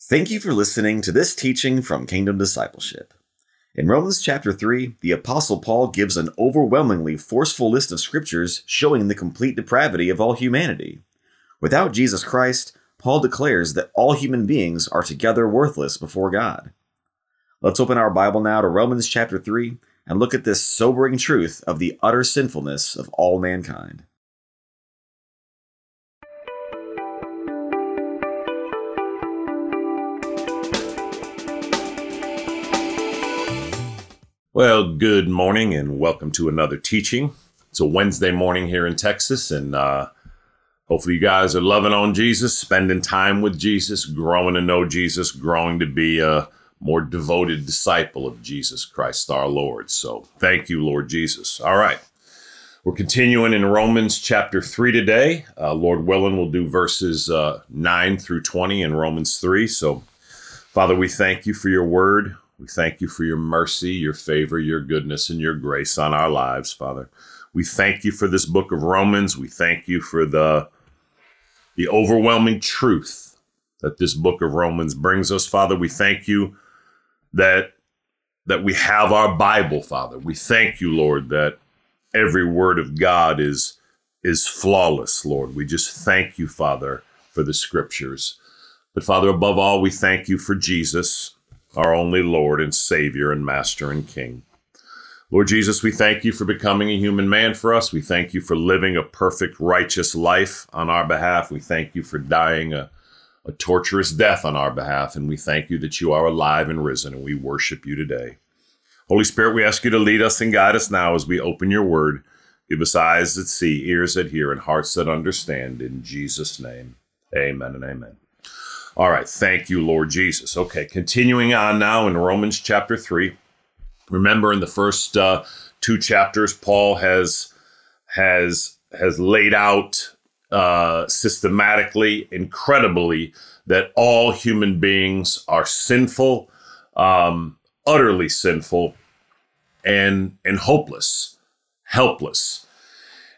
Thank you for listening to this teaching from Kingdom Discipleship. In Romans chapter 3, the Apostle Paul gives an overwhelmingly forceful list of scriptures showing the complete depravity of all humanity. Without Jesus Christ, Paul declares that all human beings are together worthless before God. Let's open our Bible now to Romans chapter 3 and look at this sobering truth of the utter sinfulness of all mankind. Well, good morning and welcome to another teaching. It's a Wednesday morning here in Texas, and uh, hopefully, you guys are loving on Jesus, spending time with Jesus, growing to know Jesus, growing to be a more devoted disciple of Jesus Christ our Lord. So, thank you, Lord Jesus. All right. We're continuing in Romans chapter 3 today. Uh, Lord willing, we'll do verses uh, 9 through 20 in Romans 3. So, Father, we thank you for your word. We thank you for your mercy, your favor, your goodness, and your grace on our lives, Father. We thank you for this book of Romans. We thank you for the, the overwhelming truth that this book of Romans brings us, Father. We thank you that, that we have our Bible, Father. We thank you, Lord, that every word of God is, is flawless, Lord. We just thank you, Father, for the scriptures. But Father, above all, we thank you for Jesus our only Lord and Savior and Master and King. Lord Jesus, we thank you for becoming a human man for us. We thank you for living a perfect, righteous life on our behalf. We thank you for dying a, a torturous death on our behalf. And we thank you that you are alive and risen, and we worship you today. Holy Spirit, we ask you to lead us and guide us now as we open your word. Give us eyes that see, ears that hear, and hearts that understand. In Jesus' name, amen and amen. All right. Thank you, Lord Jesus. Okay. Continuing on now in Romans chapter 3. Remember in the first uh, two chapters, Paul has has has laid out uh, systematically, incredibly, that all human beings are sinful, um, utterly sinful, and and hopeless, helpless.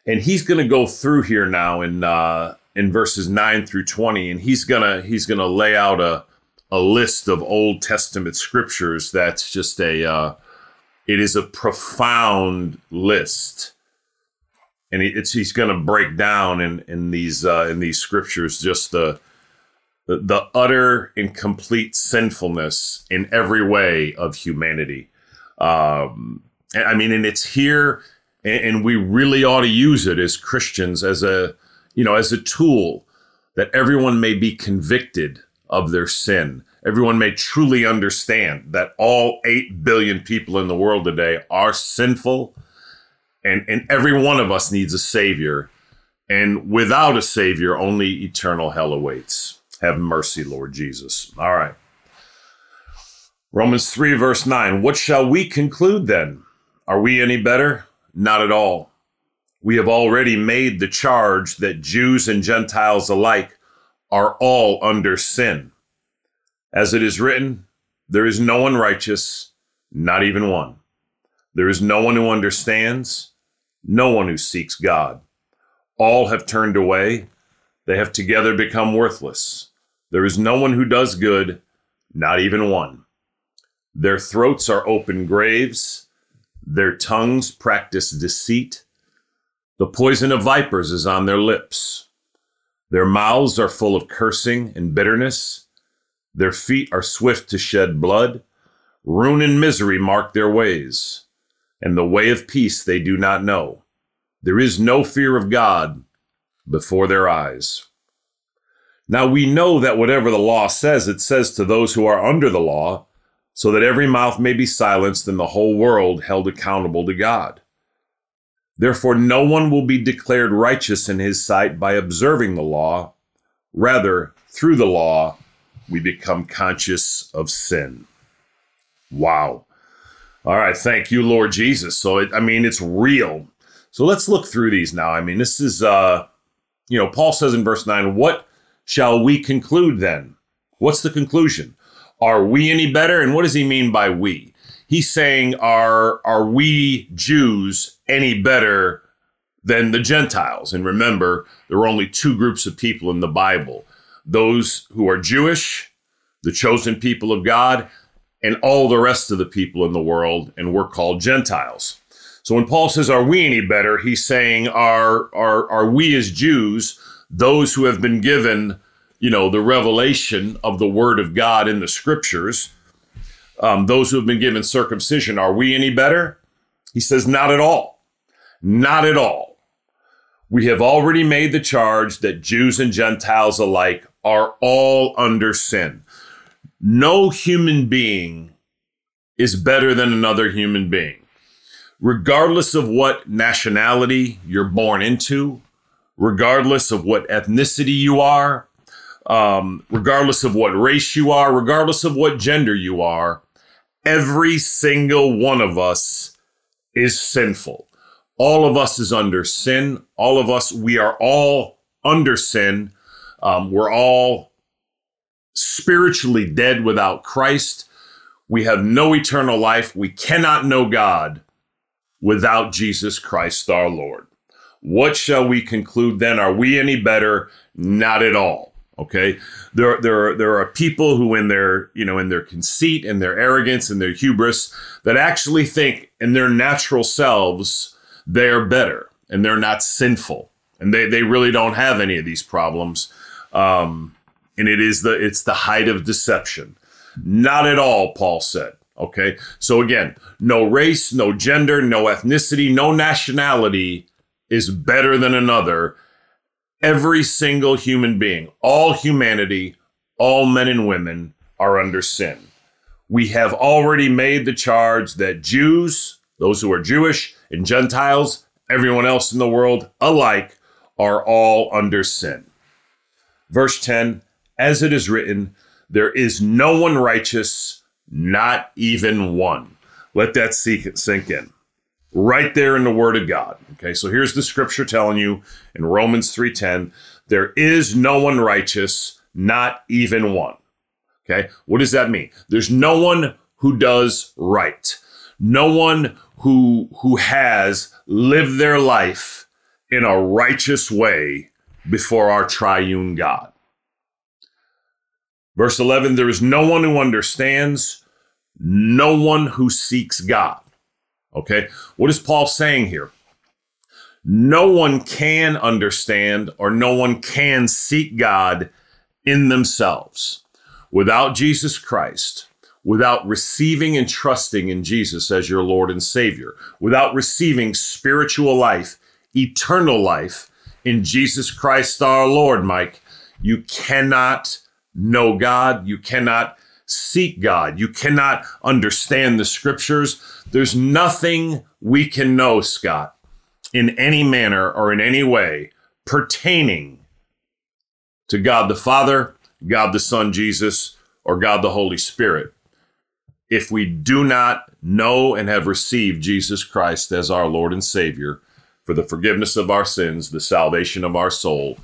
And he's going to go through here now in uh, in verses 9 through 20 and he's gonna he's gonna lay out a a list of old testament scriptures that's just a uh, it is a profound list. And it's he's going to break down in in these uh, in these scriptures just the, the the utter and complete sinfulness in every way of humanity. Um i mean and it's here and, and we really ought to use it as christians as a you know, as a tool that everyone may be convicted of their sin. Everyone may truly understand that all 8 billion people in the world today are sinful and, and every one of us needs a savior. And without a savior, only eternal hell awaits. Have mercy, Lord Jesus. All right. Romans 3, verse 9. What shall we conclude then? Are we any better? Not at all we have already made the charge that Jews and Gentiles alike are all under sin. As it is written, there is no one righteous, not even one. There is no one who understands, no one who seeks God. All have turned away, they have together become worthless. There is no one who does good, not even one. Their throats are open graves, their tongues practice deceit. The poison of vipers is on their lips. Their mouths are full of cursing and bitterness. Their feet are swift to shed blood. Ruin and misery mark their ways, and the way of peace they do not know. There is no fear of God before their eyes. Now we know that whatever the law says, it says to those who are under the law, so that every mouth may be silenced and the whole world held accountable to God. Therefore, no one will be declared righteous in his sight by observing the law. Rather, through the law, we become conscious of sin. Wow. All right. Thank you, Lord Jesus. So, it, I mean, it's real. So let's look through these now. I mean, this is, uh, you know, Paul says in verse 9, What shall we conclude then? What's the conclusion? Are we any better? And what does he mean by we? He's saying, are are we Jews any better than the Gentiles? And remember, there are only two groups of people in the Bible: those who are Jewish the chosen people of God, and all the rest of the people in the world, and we're called Gentiles. So when Paul says, Are we any better? He's saying, Are, are, are we as Jews, those who have been given, you know, the revelation of the word of God in the scriptures, um, those who have been given circumcision, are we any better? He says, Not at all. Not at all. We have already made the charge that Jews and Gentiles alike are all under sin. No human being is better than another human being. Regardless of what nationality you're born into, regardless of what ethnicity you are, um, regardless of what race you are, regardless of what gender you are, every single one of us is sinful. All of us is under sin. All of us, we are all under sin. Um, we're all spiritually dead without Christ. We have no eternal life. We cannot know God without Jesus Christ our Lord. What shall we conclude then? Are we any better? Not at all. Okay. There, there, are, there are people who, in their, you know, in their conceit and their arrogance and their hubris, that actually think in their natural selves they're better and they're not sinful and they, they really don't have any of these problems. Um, and it is the it's the height of deception. Not at all, Paul said. Okay. So again, no race, no gender, no ethnicity, no nationality is better than another every single human being, all humanity, all men and women are under sin. We have already made the charge that Jews, those who are Jewish, and Gentiles, everyone else in the world alike, are all under sin. Verse 10 As it is written, there is no one righteous, not even one. Let that sink in right there in the word of god. Okay so here's the scripture telling you in romans 3.10 there is no one righteous not even one. Okay what does that mean? There's no one who does right. No one who who has lived their life in a righteous way before our triune god. Verse 11 there is no one who understands no one who seeks god Okay. What is Paul saying here? No one can understand or no one can seek God in themselves without Jesus Christ, without receiving and trusting in Jesus as your Lord and Savior, without receiving spiritual life, eternal life in Jesus Christ our Lord, Mike. You cannot know God. You cannot seek God. You cannot understand the scriptures. There's nothing we can know, Scott, in any manner or in any way pertaining to God the Father, God the Son, Jesus, or God the Holy Spirit if we do not know and have received Jesus Christ as our Lord and Savior for the forgiveness of our sins, the salvation of our soul,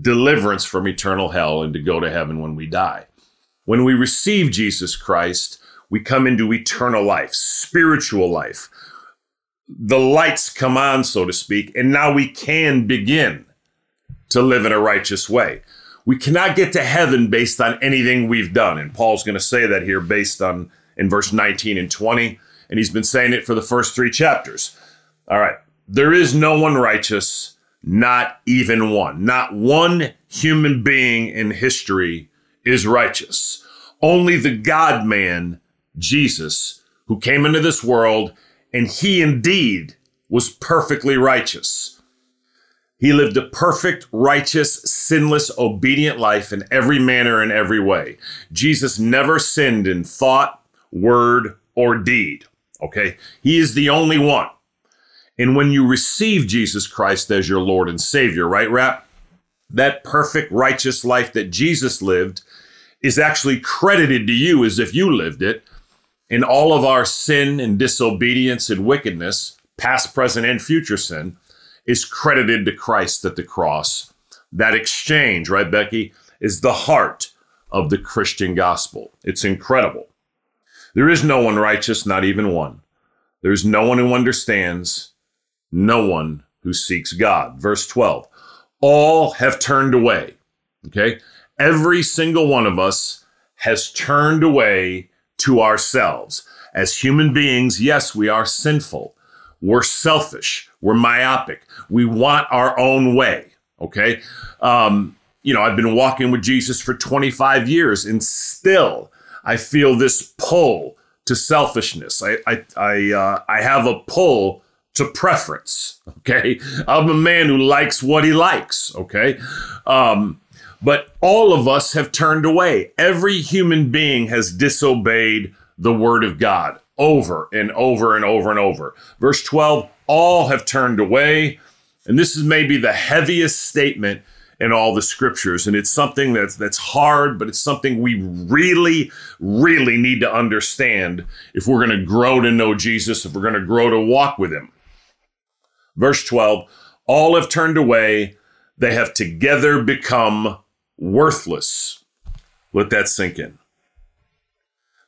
deliverance from eternal hell, and to go to heaven when we die. When we receive Jesus Christ, we come into eternal life, spiritual life. The lights come on, so to speak, and now we can begin to live in a righteous way. We cannot get to heaven based on anything we've done. And Paul's going to say that here based on in verse 19 and 20. And he's been saying it for the first three chapters. All right. There is no one righteous, not even one. Not one human being in history is righteous. Only the God man, Jesus, who came into this world, and he indeed was perfectly righteous. He lived a perfect, righteous, sinless, obedient life in every manner and every way. Jesus never sinned in thought, word, or deed. Okay? He is the only one. And when you receive Jesus Christ as your Lord and Savior, right, Rap? That perfect, righteous life that Jesus lived is actually credited to you as if you lived it. And all of our sin and disobedience and wickedness, past, present, and future sin, is credited to Christ at the cross. That exchange, right, Becky, is the heart of the Christian gospel. It's incredible. There is no one righteous, not even one. There's no one who understands, no one who seeks God. Verse 12 All have turned away. Okay? Every single one of us has turned away to ourselves. As human beings, yes, we are sinful. We're selfish. We're myopic. We want our own way. Okay. Um, you know, I've been walking with Jesus for 25 years and still I feel this pull to selfishness. I, I, I, uh, I have a pull to preference. Okay. I'm a man who likes what he likes. Okay. Um, but all of us have turned away. Every human being has disobeyed the word of God over and over and over and over. Verse 12, all have turned away. And this is maybe the heaviest statement in all the scriptures. And it's something that's that's hard, but it's something we really, really need to understand if we're going to grow to know Jesus, if we're going to grow to walk with him. Verse 12, all have turned away, they have together become worthless. Let that sink in.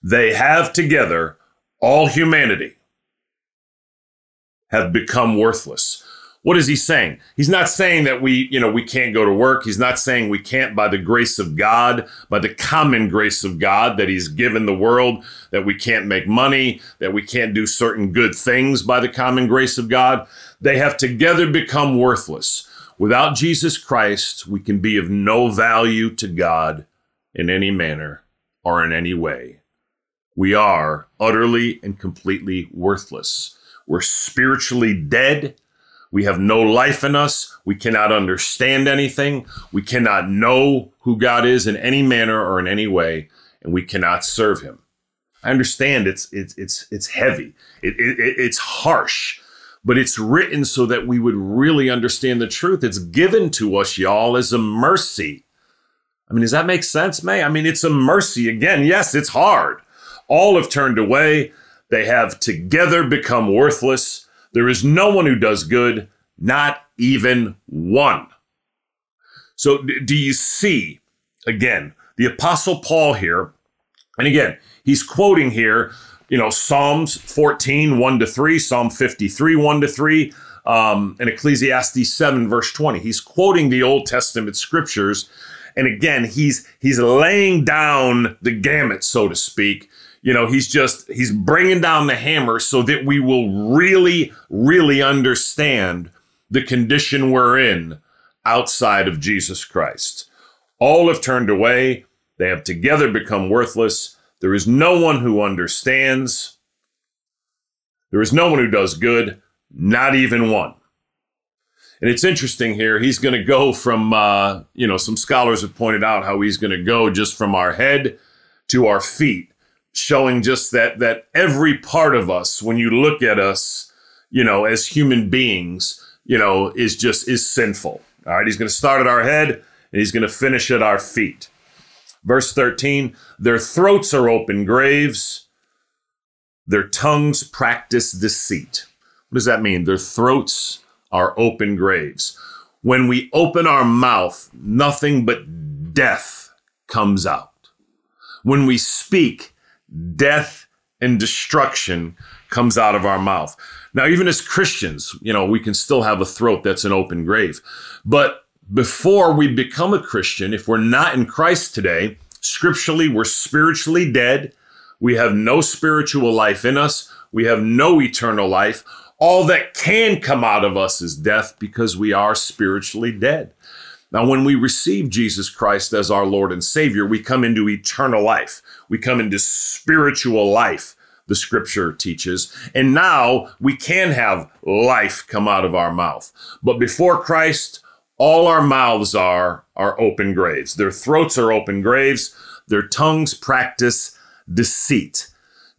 They have together all humanity have become worthless. What is he saying? He's not saying that we, you know, we can't go to work. He's not saying we can't by the grace of God, by the common grace of God that he's given the world, that we can't make money, that we can't do certain good things by the common grace of God. They have together become worthless. Without Jesus Christ, we can be of no value to God in any manner or in any way we are utterly and completely worthless. We're spiritually dead. We have no life in us. We cannot understand anything. We cannot know who God is in any manner or in any way, and we cannot serve Him. I understand it's it's it's it's heavy. It, it, it's harsh, but it's written so that we would really understand the truth. It's given to us, y'all, as a mercy. I mean, does that make sense, May? I mean, it's a mercy. Again, yes, it's hard. All have turned away. They have together become worthless. There is no one who does good, not even one. So, do you see again the Apostle Paul here? And again, he's quoting here, you know, Psalms 14, 1 to 3, Psalm 53, 1 to 3, um, and Ecclesiastes 7, verse 20. He's quoting the Old Testament scriptures. And again, he's he's laying down the gamut, so to speak, you know, he's just, he's bringing down the hammer so that we will really, really understand the condition we're in outside of Jesus Christ. All have turned away. They have together become worthless. There is no one who understands. There is no one who does good, not even one. And it's interesting here. He's going to go from, uh, you know, some scholars have pointed out how he's going to go just from our head to our feet showing just that that every part of us when you look at us you know as human beings you know is just is sinful all right he's going to start at our head and he's going to finish at our feet verse 13 their throats are open graves their tongues practice deceit what does that mean their throats are open graves when we open our mouth nothing but death comes out when we speak death and destruction comes out of our mouth. Now, even as Christians, you know, we can still have a throat that's an open grave. But before we become a Christian, if we're not in Christ today, scripturally, we're spiritually dead. We have no spiritual life in us. We have no eternal life. All that can come out of us is death because we are spiritually dead. Now, when we receive Jesus Christ as our Lord and Savior, we come into eternal life. We come into spiritual life, the scripture teaches. And now we can have life come out of our mouth. But before Christ, all our mouths are, are open graves. Their throats are open graves. Their tongues practice deceit.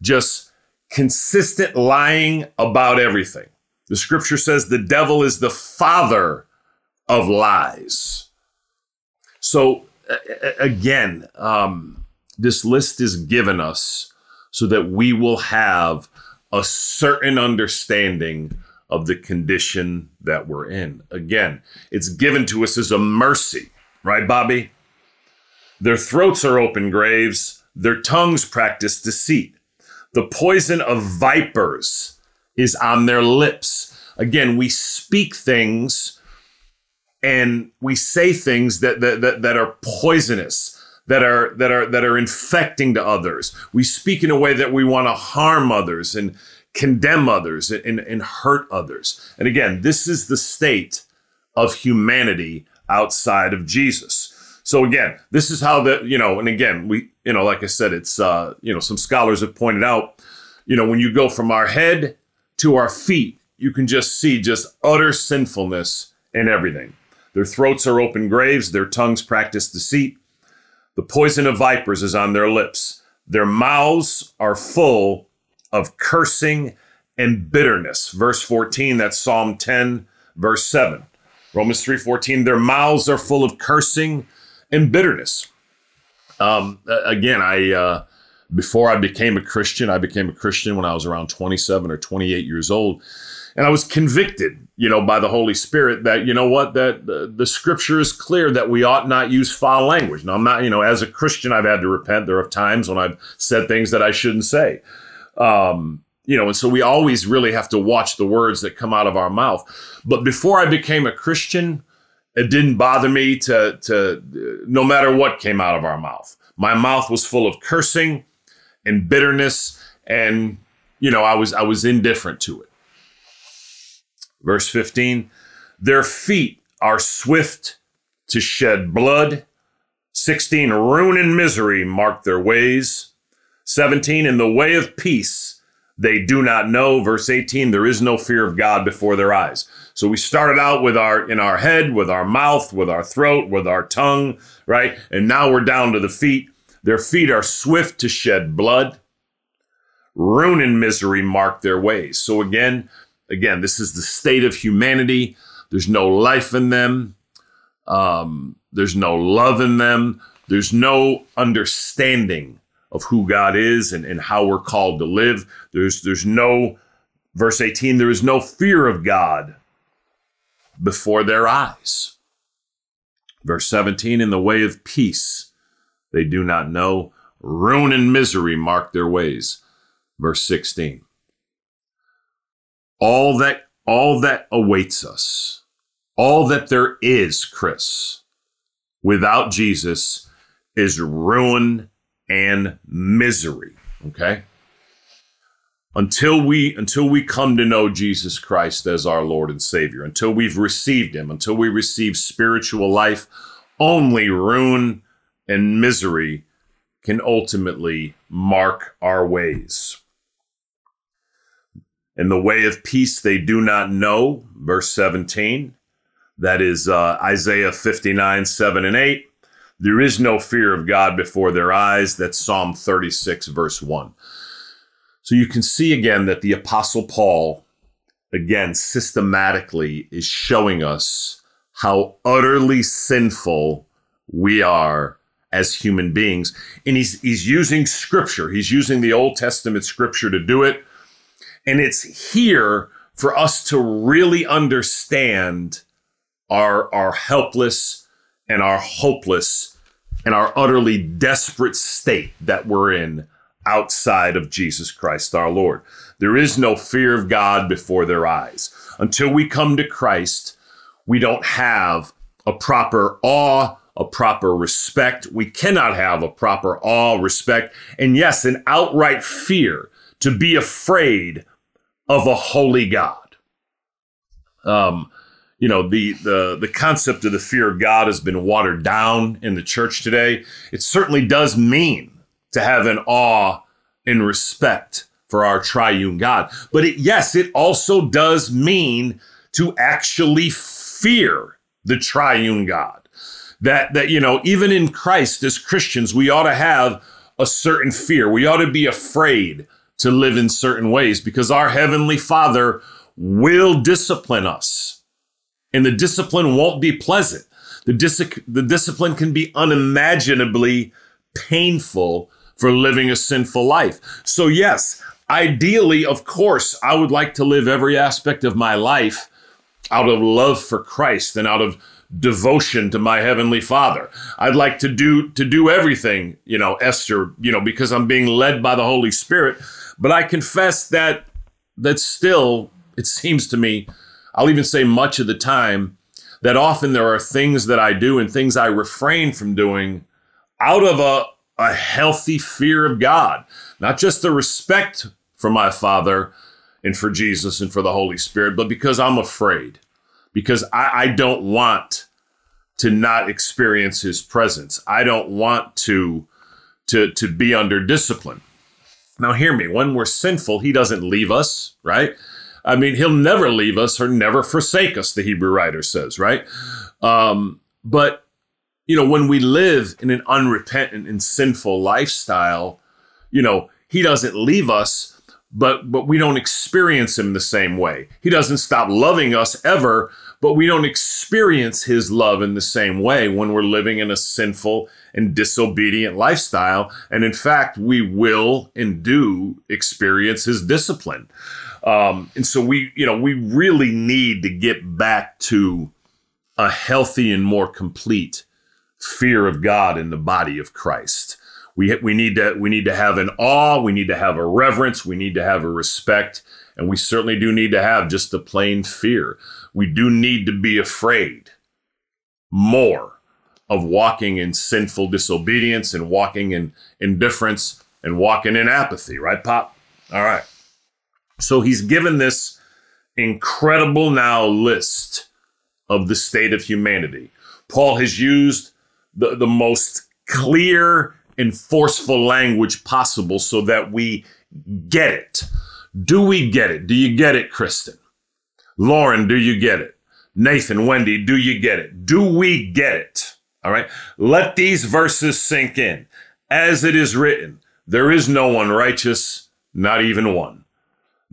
Just consistent lying about everything. The scripture says the devil is the father of lies. So again, um, this list is given us so that we will have a certain understanding of the condition that we're in. Again, it's given to us as a mercy, right, Bobby? Their throats are open graves, their tongues practice deceit. The poison of vipers is on their lips. Again, we speak things and we say things that, that, that, that are poisonous, that are that are that are infecting to others. We speak in a way that we want to harm others and condemn others and, and hurt others. And again, this is the state of humanity outside of Jesus. So again, this is how the you know, and again, we you know, like I said, it's uh, you know, some scholars have pointed out, you know, when you go from our head to our feet, you can just see just utter sinfulness in everything. Their throats are open graves, their tongues practice deceit. The poison of vipers is on their lips. Their mouths are full of cursing and bitterness. Verse 14, that's Psalm 10, verse 7. Romans 3:14, their mouths are full of cursing and bitterness. Um, again, I uh, before I became a Christian, I became a Christian when I was around 27 or 28 years old. And I was convicted, you know, by the Holy Spirit that, you know what, that the, the scripture is clear that we ought not use foul language. Now, I'm not, you know, as a Christian, I've had to repent. There are times when I've said things that I shouldn't say. Um, you know, and so we always really have to watch the words that come out of our mouth. But before I became a Christian, it didn't bother me to, to no matter what came out of our mouth. My mouth was full of cursing and bitterness, and you know, I was I was indifferent to it. Verse 15, their feet are swift to shed blood. 16, ruin and misery mark their ways. 17, in the way of peace they do not know. Verse 18, there is no fear of God before their eyes. So we started out with our in our head, with our mouth, with our throat, with our tongue, right? And now we're down to the feet. Their feet are swift to shed blood. Ruin and misery mark their ways. So again, again, this is the state of humanity. There's no life in them. Um, there's no love in them. There's no understanding of who God is and, and how we're called to live. There's there's no verse 18, there is no fear of God before their eyes. Verse 17, in the way of peace they do not know. Ruin and misery mark their ways. Verse 16 all that all that awaits us, all that there is, Chris, without Jesus is ruin and misery. Okay? Until we until we come to know Jesus Christ as our Lord and Savior, until we've received him, until we receive spiritual life, only ruin and misery can ultimately mark our ways. In the way of peace they do not know, verse 17. That is uh, Isaiah 59, 7 and 8. There is no fear of God before their eyes. That's Psalm 36, verse 1. So you can see again that the Apostle Paul, again, systematically is showing us how utterly sinful we are as human beings. And he's, he's using scripture, he's using the Old Testament scripture to do it and it's here for us to really understand our, our helpless and our hopeless and our utterly desperate state that we're in outside of Jesus Christ our Lord. There is no fear of God before their eyes. Until we come to Christ, we don't have a proper awe, a proper respect. We cannot have a proper awe, respect, and yes, an outright fear to be afraid of a holy God. Um, you know the the the concept of the fear of God has been watered down in the church today. It certainly does mean to have an awe and respect for our triune God, but it, yes, it also does mean to actually fear the triune God. That that you know even in Christ as Christians we ought to have a certain fear. We ought to be afraid to live in certain ways because our Heavenly Father will discipline us. And the discipline won't be pleasant. The, dis- the discipline can be unimaginably painful for living a sinful life. So, yes, ideally, of course, I would like to live every aspect of my life out of love for Christ and out of devotion to my heavenly father i'd like to do to do everything you know esther you know because i'm being led by the holy spirit but I confess that that still, it seems to me, I'll even say much of the time, that often there are things that I do and things I refrain from doing out of a, a healthy fear of God, not just the respect for my Father and for Jesus and for the Holy Spirit, but because I'm afraid, because I, I don't want to not experience His presence. I don't want to to to be under discipline. Now, hear me. When we're sinful, He doesn't leave us, right? I mean, He'll never leave us or never forsake us. The Hebrew writer says, right? Um, but you know, when we live in an unrepentant and sinful lifestyle, you know, He doesn't leave us, but but we don't experience Him the same way. He doesn't stop loving us ever, but we don't experience his love in the same way when we're living in a sinful and disobedient lifestyle. And in fact, we will and do experience his discipline. Um, and so we, you know, we really need to get back to a healthy and more complete fear of God in the body of Christ. We, we need to we need to have an awe, we need to have a reverence, we need to have a respect, and we certainly do need to have just the plain fear we do need to be afraid more of walking in sinful disobedience and walking in indifference and walking in apathy, right, Pop? All right. So he's given this incredible now list of the state of humanity. Paul has used the, the most clear and forceful language possible so that we get it. Do we get it? Do you get it, Kristen? Lauren, do you get it? Nathan, Wendy, do you get it? Do we get it? All right. Let these verses sink in. As it is written, there is no one righteous, not even one.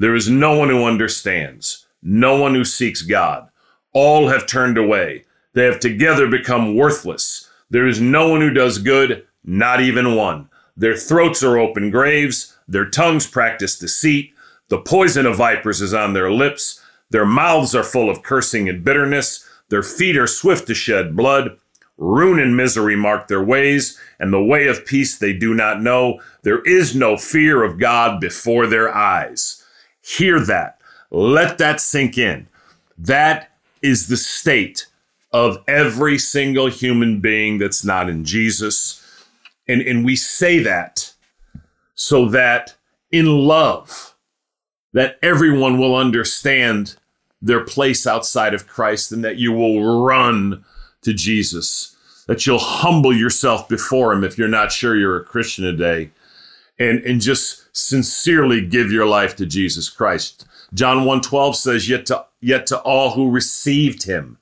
There is no one who understands, no one who seeks God. All have turned away. They have together become worthless. There is no one who does good, not even one. Their throats are open graves. Their tongues practice deceit. The poison of vipers is on their lips. Their mouths are full of cursing and bitterness. Their feet are swift to shed blood. Ruin and misery mark their ways, and the way of peace they do not know. There is no fear of God before their eyes. Hear that. Let that sink in. That is the state of every single human being that's not in Jesus. And, and we say that so that in love, that everyone will understand their place outside of Christ and that you will run to Jesus, that you'll humble yourself before him if you're not sure you're a Christian today and, and just sincerely give your life to Jesus Christ. John 1:12 says, yet to, yet to all who received him,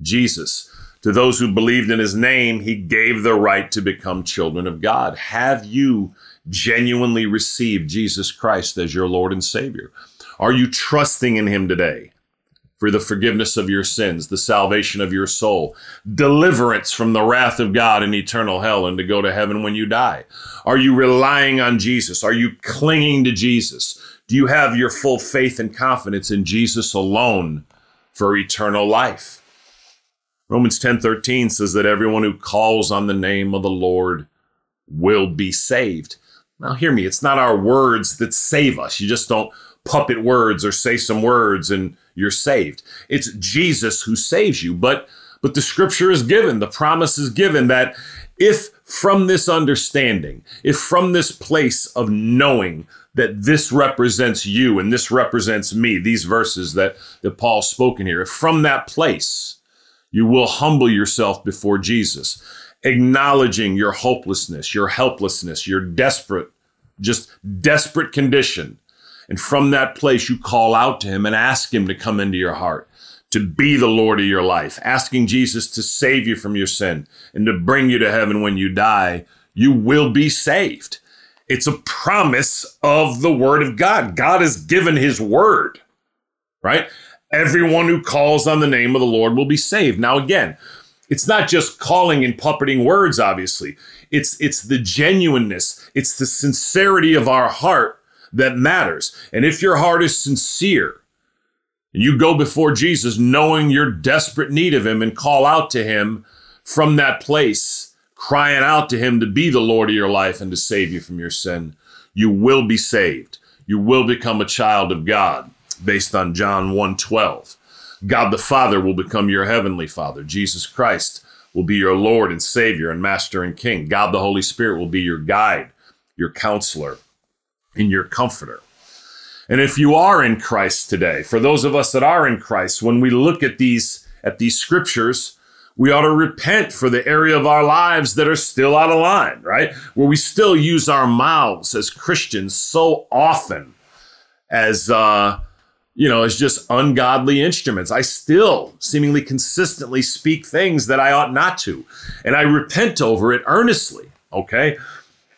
Jesus, to those who believed in his name, he gave the right to become children of God. Have you genuinely received Jesus Christ as your Lord and Savior? Are you trusting in him today? For the forgiveness of your sins, the salvation of your soul, deliverance from the wrath of God and eternal hell, and to go to heaven when you die? Are you relying on Jesus? Are you clinging to Jesus? Do you have your full faith and confidence in Jesus alone for eternal life? Romans 10:13 says that everyone who calls on the name of the Lord will be saved. Now hear me, it's not our words that save us. You just don't puppet words or say some words and you're saved. It's Jesus who saves you. But but the scripture is given, the promise is given that if from this understanding, if from this place of knowing that this represents you and this represents me, these verses that, that Paul's spoken here, if from that place you will humble yourself before Jesus, acknowledging your hopelessness, your helplessness, your desperate, just desperate condition, and from that place, you call out to him and ask him to come into your heart, to be the Lord of your life, asking Jesus to save you from your sin and to bring you to heaven when you die. You will be saved. It's a promise of the word of God. God has given his word, right? Everyone who calls on the name of the Lord will be saved. Now, again, it's not just calling and puppeting words, obviously. It's, it's the genuineness, it's the sincerity of our heart that matters. And if your heart is sincere, and you go before Jesus knowing your desperate need of him and call out to him from that place, crying out to him to be the Lord of your life and to save you from your sin, you will be saved. You will become a child of God based on John 1:12. God the Father will become your heavenly Father. Jesus Christ will be your Lord and Savior and Master and King. God the Holy Spirit will be your guide, your counselor, and your comforter. And if you are in Christ today, for those of us that are in Christ, when we look at these at these scriptures, we ought to repent for the area of our lives that are still out of line, right? Where we still use our mouths as Christians so often as uh, you know, as just ungodly instruments. I still seemingly consistently speak things that I ought not to, and I repent over it earnestly. Okay,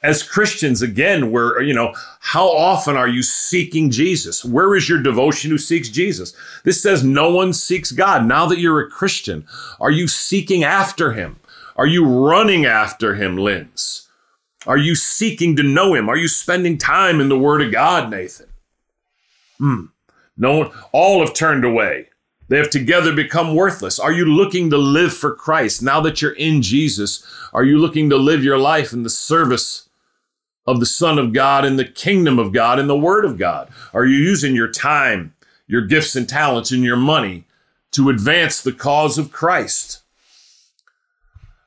as Christians, again, we're, you know, how often are you seeking Jesus? Where is your devotion who seeks Jesus? This says no one seeks God. Now that you're a Christian, are you seeking after him? Are you running after him, Linz? Are you seeking to know him? Are you spending time in the Word of God, Nathan? Hmm. No one, all have turned away. They have together become worthless. Are you looking to live for Christ? Now that you're in Jesus, are you looking to live your life in the service of the Son of God in the kingdom of God in the Word of God? Are you using your time, your gifts and talents, and your money to advance the cause of Christ?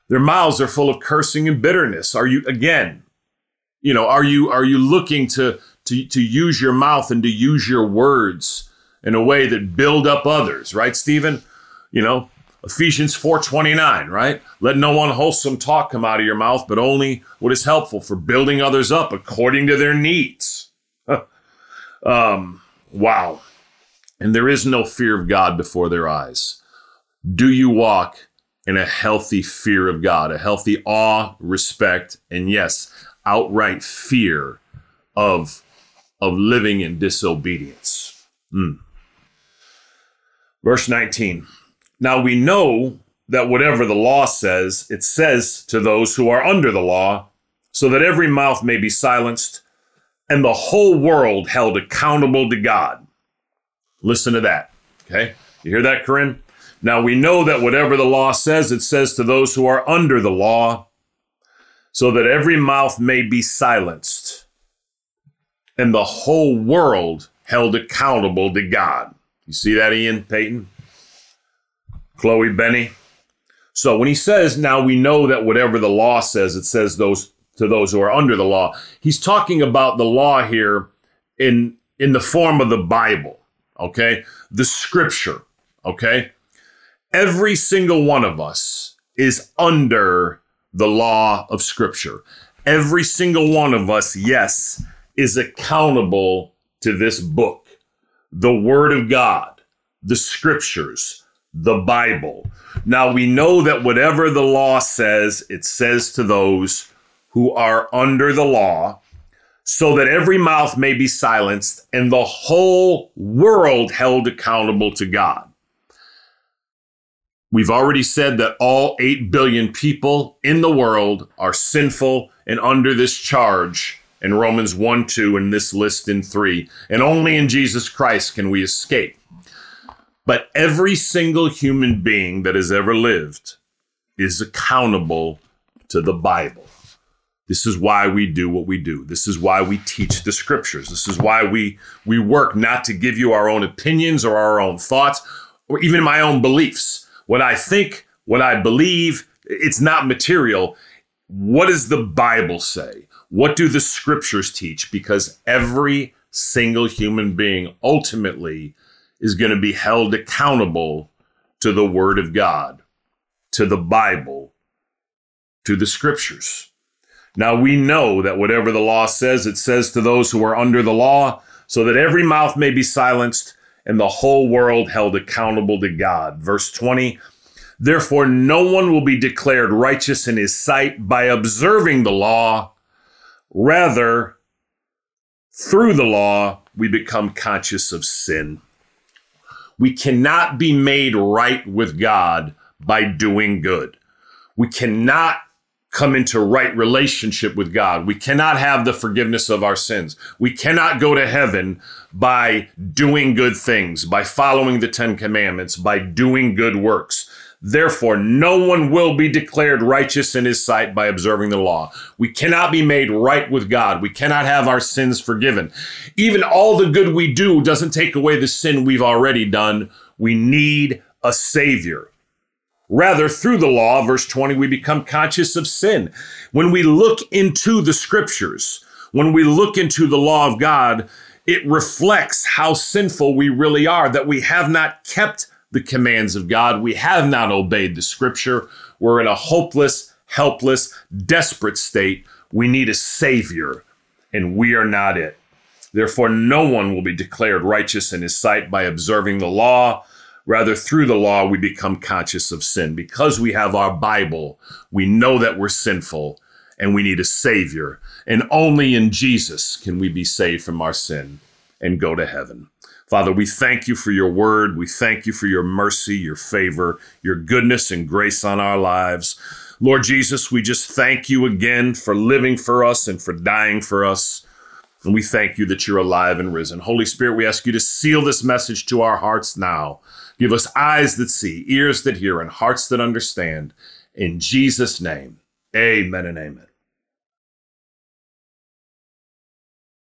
Their mouths are full of cursing and bitterness. Are you again, you know, are you are you looking to to, to use your mouth and to use your words in a way that build up others, right, Stephen? You know, Ephesians 4:29, right? Let no unwholesome talk come out of your mouth, but only what is helpful for building others up according to their needs. um, wow. And there is no fear of God before their eyes. Do you walk in a healthy fear of God, a healthy awe, respect, and yes, outright fear of of living in disobedience? Mm. Verse 19. Now we know that whatever the law says, it says to those who are under the law, so that every mouth may be silenced and the whole world held accountable to God. Listen to that. Okay? You hear that, Corinne? Now we know that whatever the law says, it says to those who are under the law, so that every mouth may be silenced and the whole world held accountable to God. You see that, Ian Payton? Chloe Benny. So when he says, now we know that whatever the law says, it says those to those who are under the law. He's talking about the law here in in the form of the Bible, okay? The scripture, okay? Every single one of us is under the law of scripture. Every single one of us, yes, is accountable to this book, the word of God, the scriptures, the Bible. Now we know that whatever the law says, it says to those who are under the law, so that every mouth may be silenced and the whole world held accountable to God. We've already said that all 8 billion people in the world are sinful and under this charge in Romans 1 2 and this list in 3. And only in Jesus Christ can we escape. But every single human being that has ever lived is accountable to the Bible. This is why we do what we do. This is why we teach the scriptures. This is why we we work not to give you our own opinions or our own thoughts or even my own beliefs. What I think, what I believe, it's not material. What does the Bible say? What do the scriptures teach? Because every single human being ultimately is going to be held accountable to the Word of God, to the Bible, to the Scriptures. Now we know that whatever the law says, it says to those who are under the law, so that every mouth may be silenced and the whole world held accountable to God. Verse 20 Therefore, no one will be declared righteous in his sight by observing the law. Rather, through the law, we become conscious of sin. We cannot be made right with God by doing good. We cannot come into right relationship with God. We cannot have the forgiveness of our sins. We cannot go to heaven by doing good things, by following the Ten Commandments, by doing good works. Therefore, no one will be declared righteous in his sight by observing the law. We cannot be made right with God. We cannot have our sins forgiven. Even all the good we do doesn't take away the sin we've already done. We need a savior. Rather, through the law, verse 20, we become conscious of sin. When we look into the scriptures, when we look into the law of God, it reflects how sinful we really are, that we have not kept the commands of God. We have not obeyed the scripture. We're in a hopeless, helpless, desperate state. We need a savior, and we are not it. Therefore, no one will be declared righteous in his sight by observing the law. Rather, through the law, we become conscious of sin. Because we have our Bible, we know that we're sinful and we need a Savior. And only in Jesus can we be saved from our sin and go to heaven. Father, we thank you for your word. We thank you for your mercy, your favor, your goodness and grace on our lives. Lord Jesus, we just thank you again for living for us and for dying for us. And we thank you that you're alive and risen. Holy Spirit, we ask you to seal this message to our hearts now. Give us eyes that see, ears that hear, and hearts that understand. In Jesus' name, amen and amen.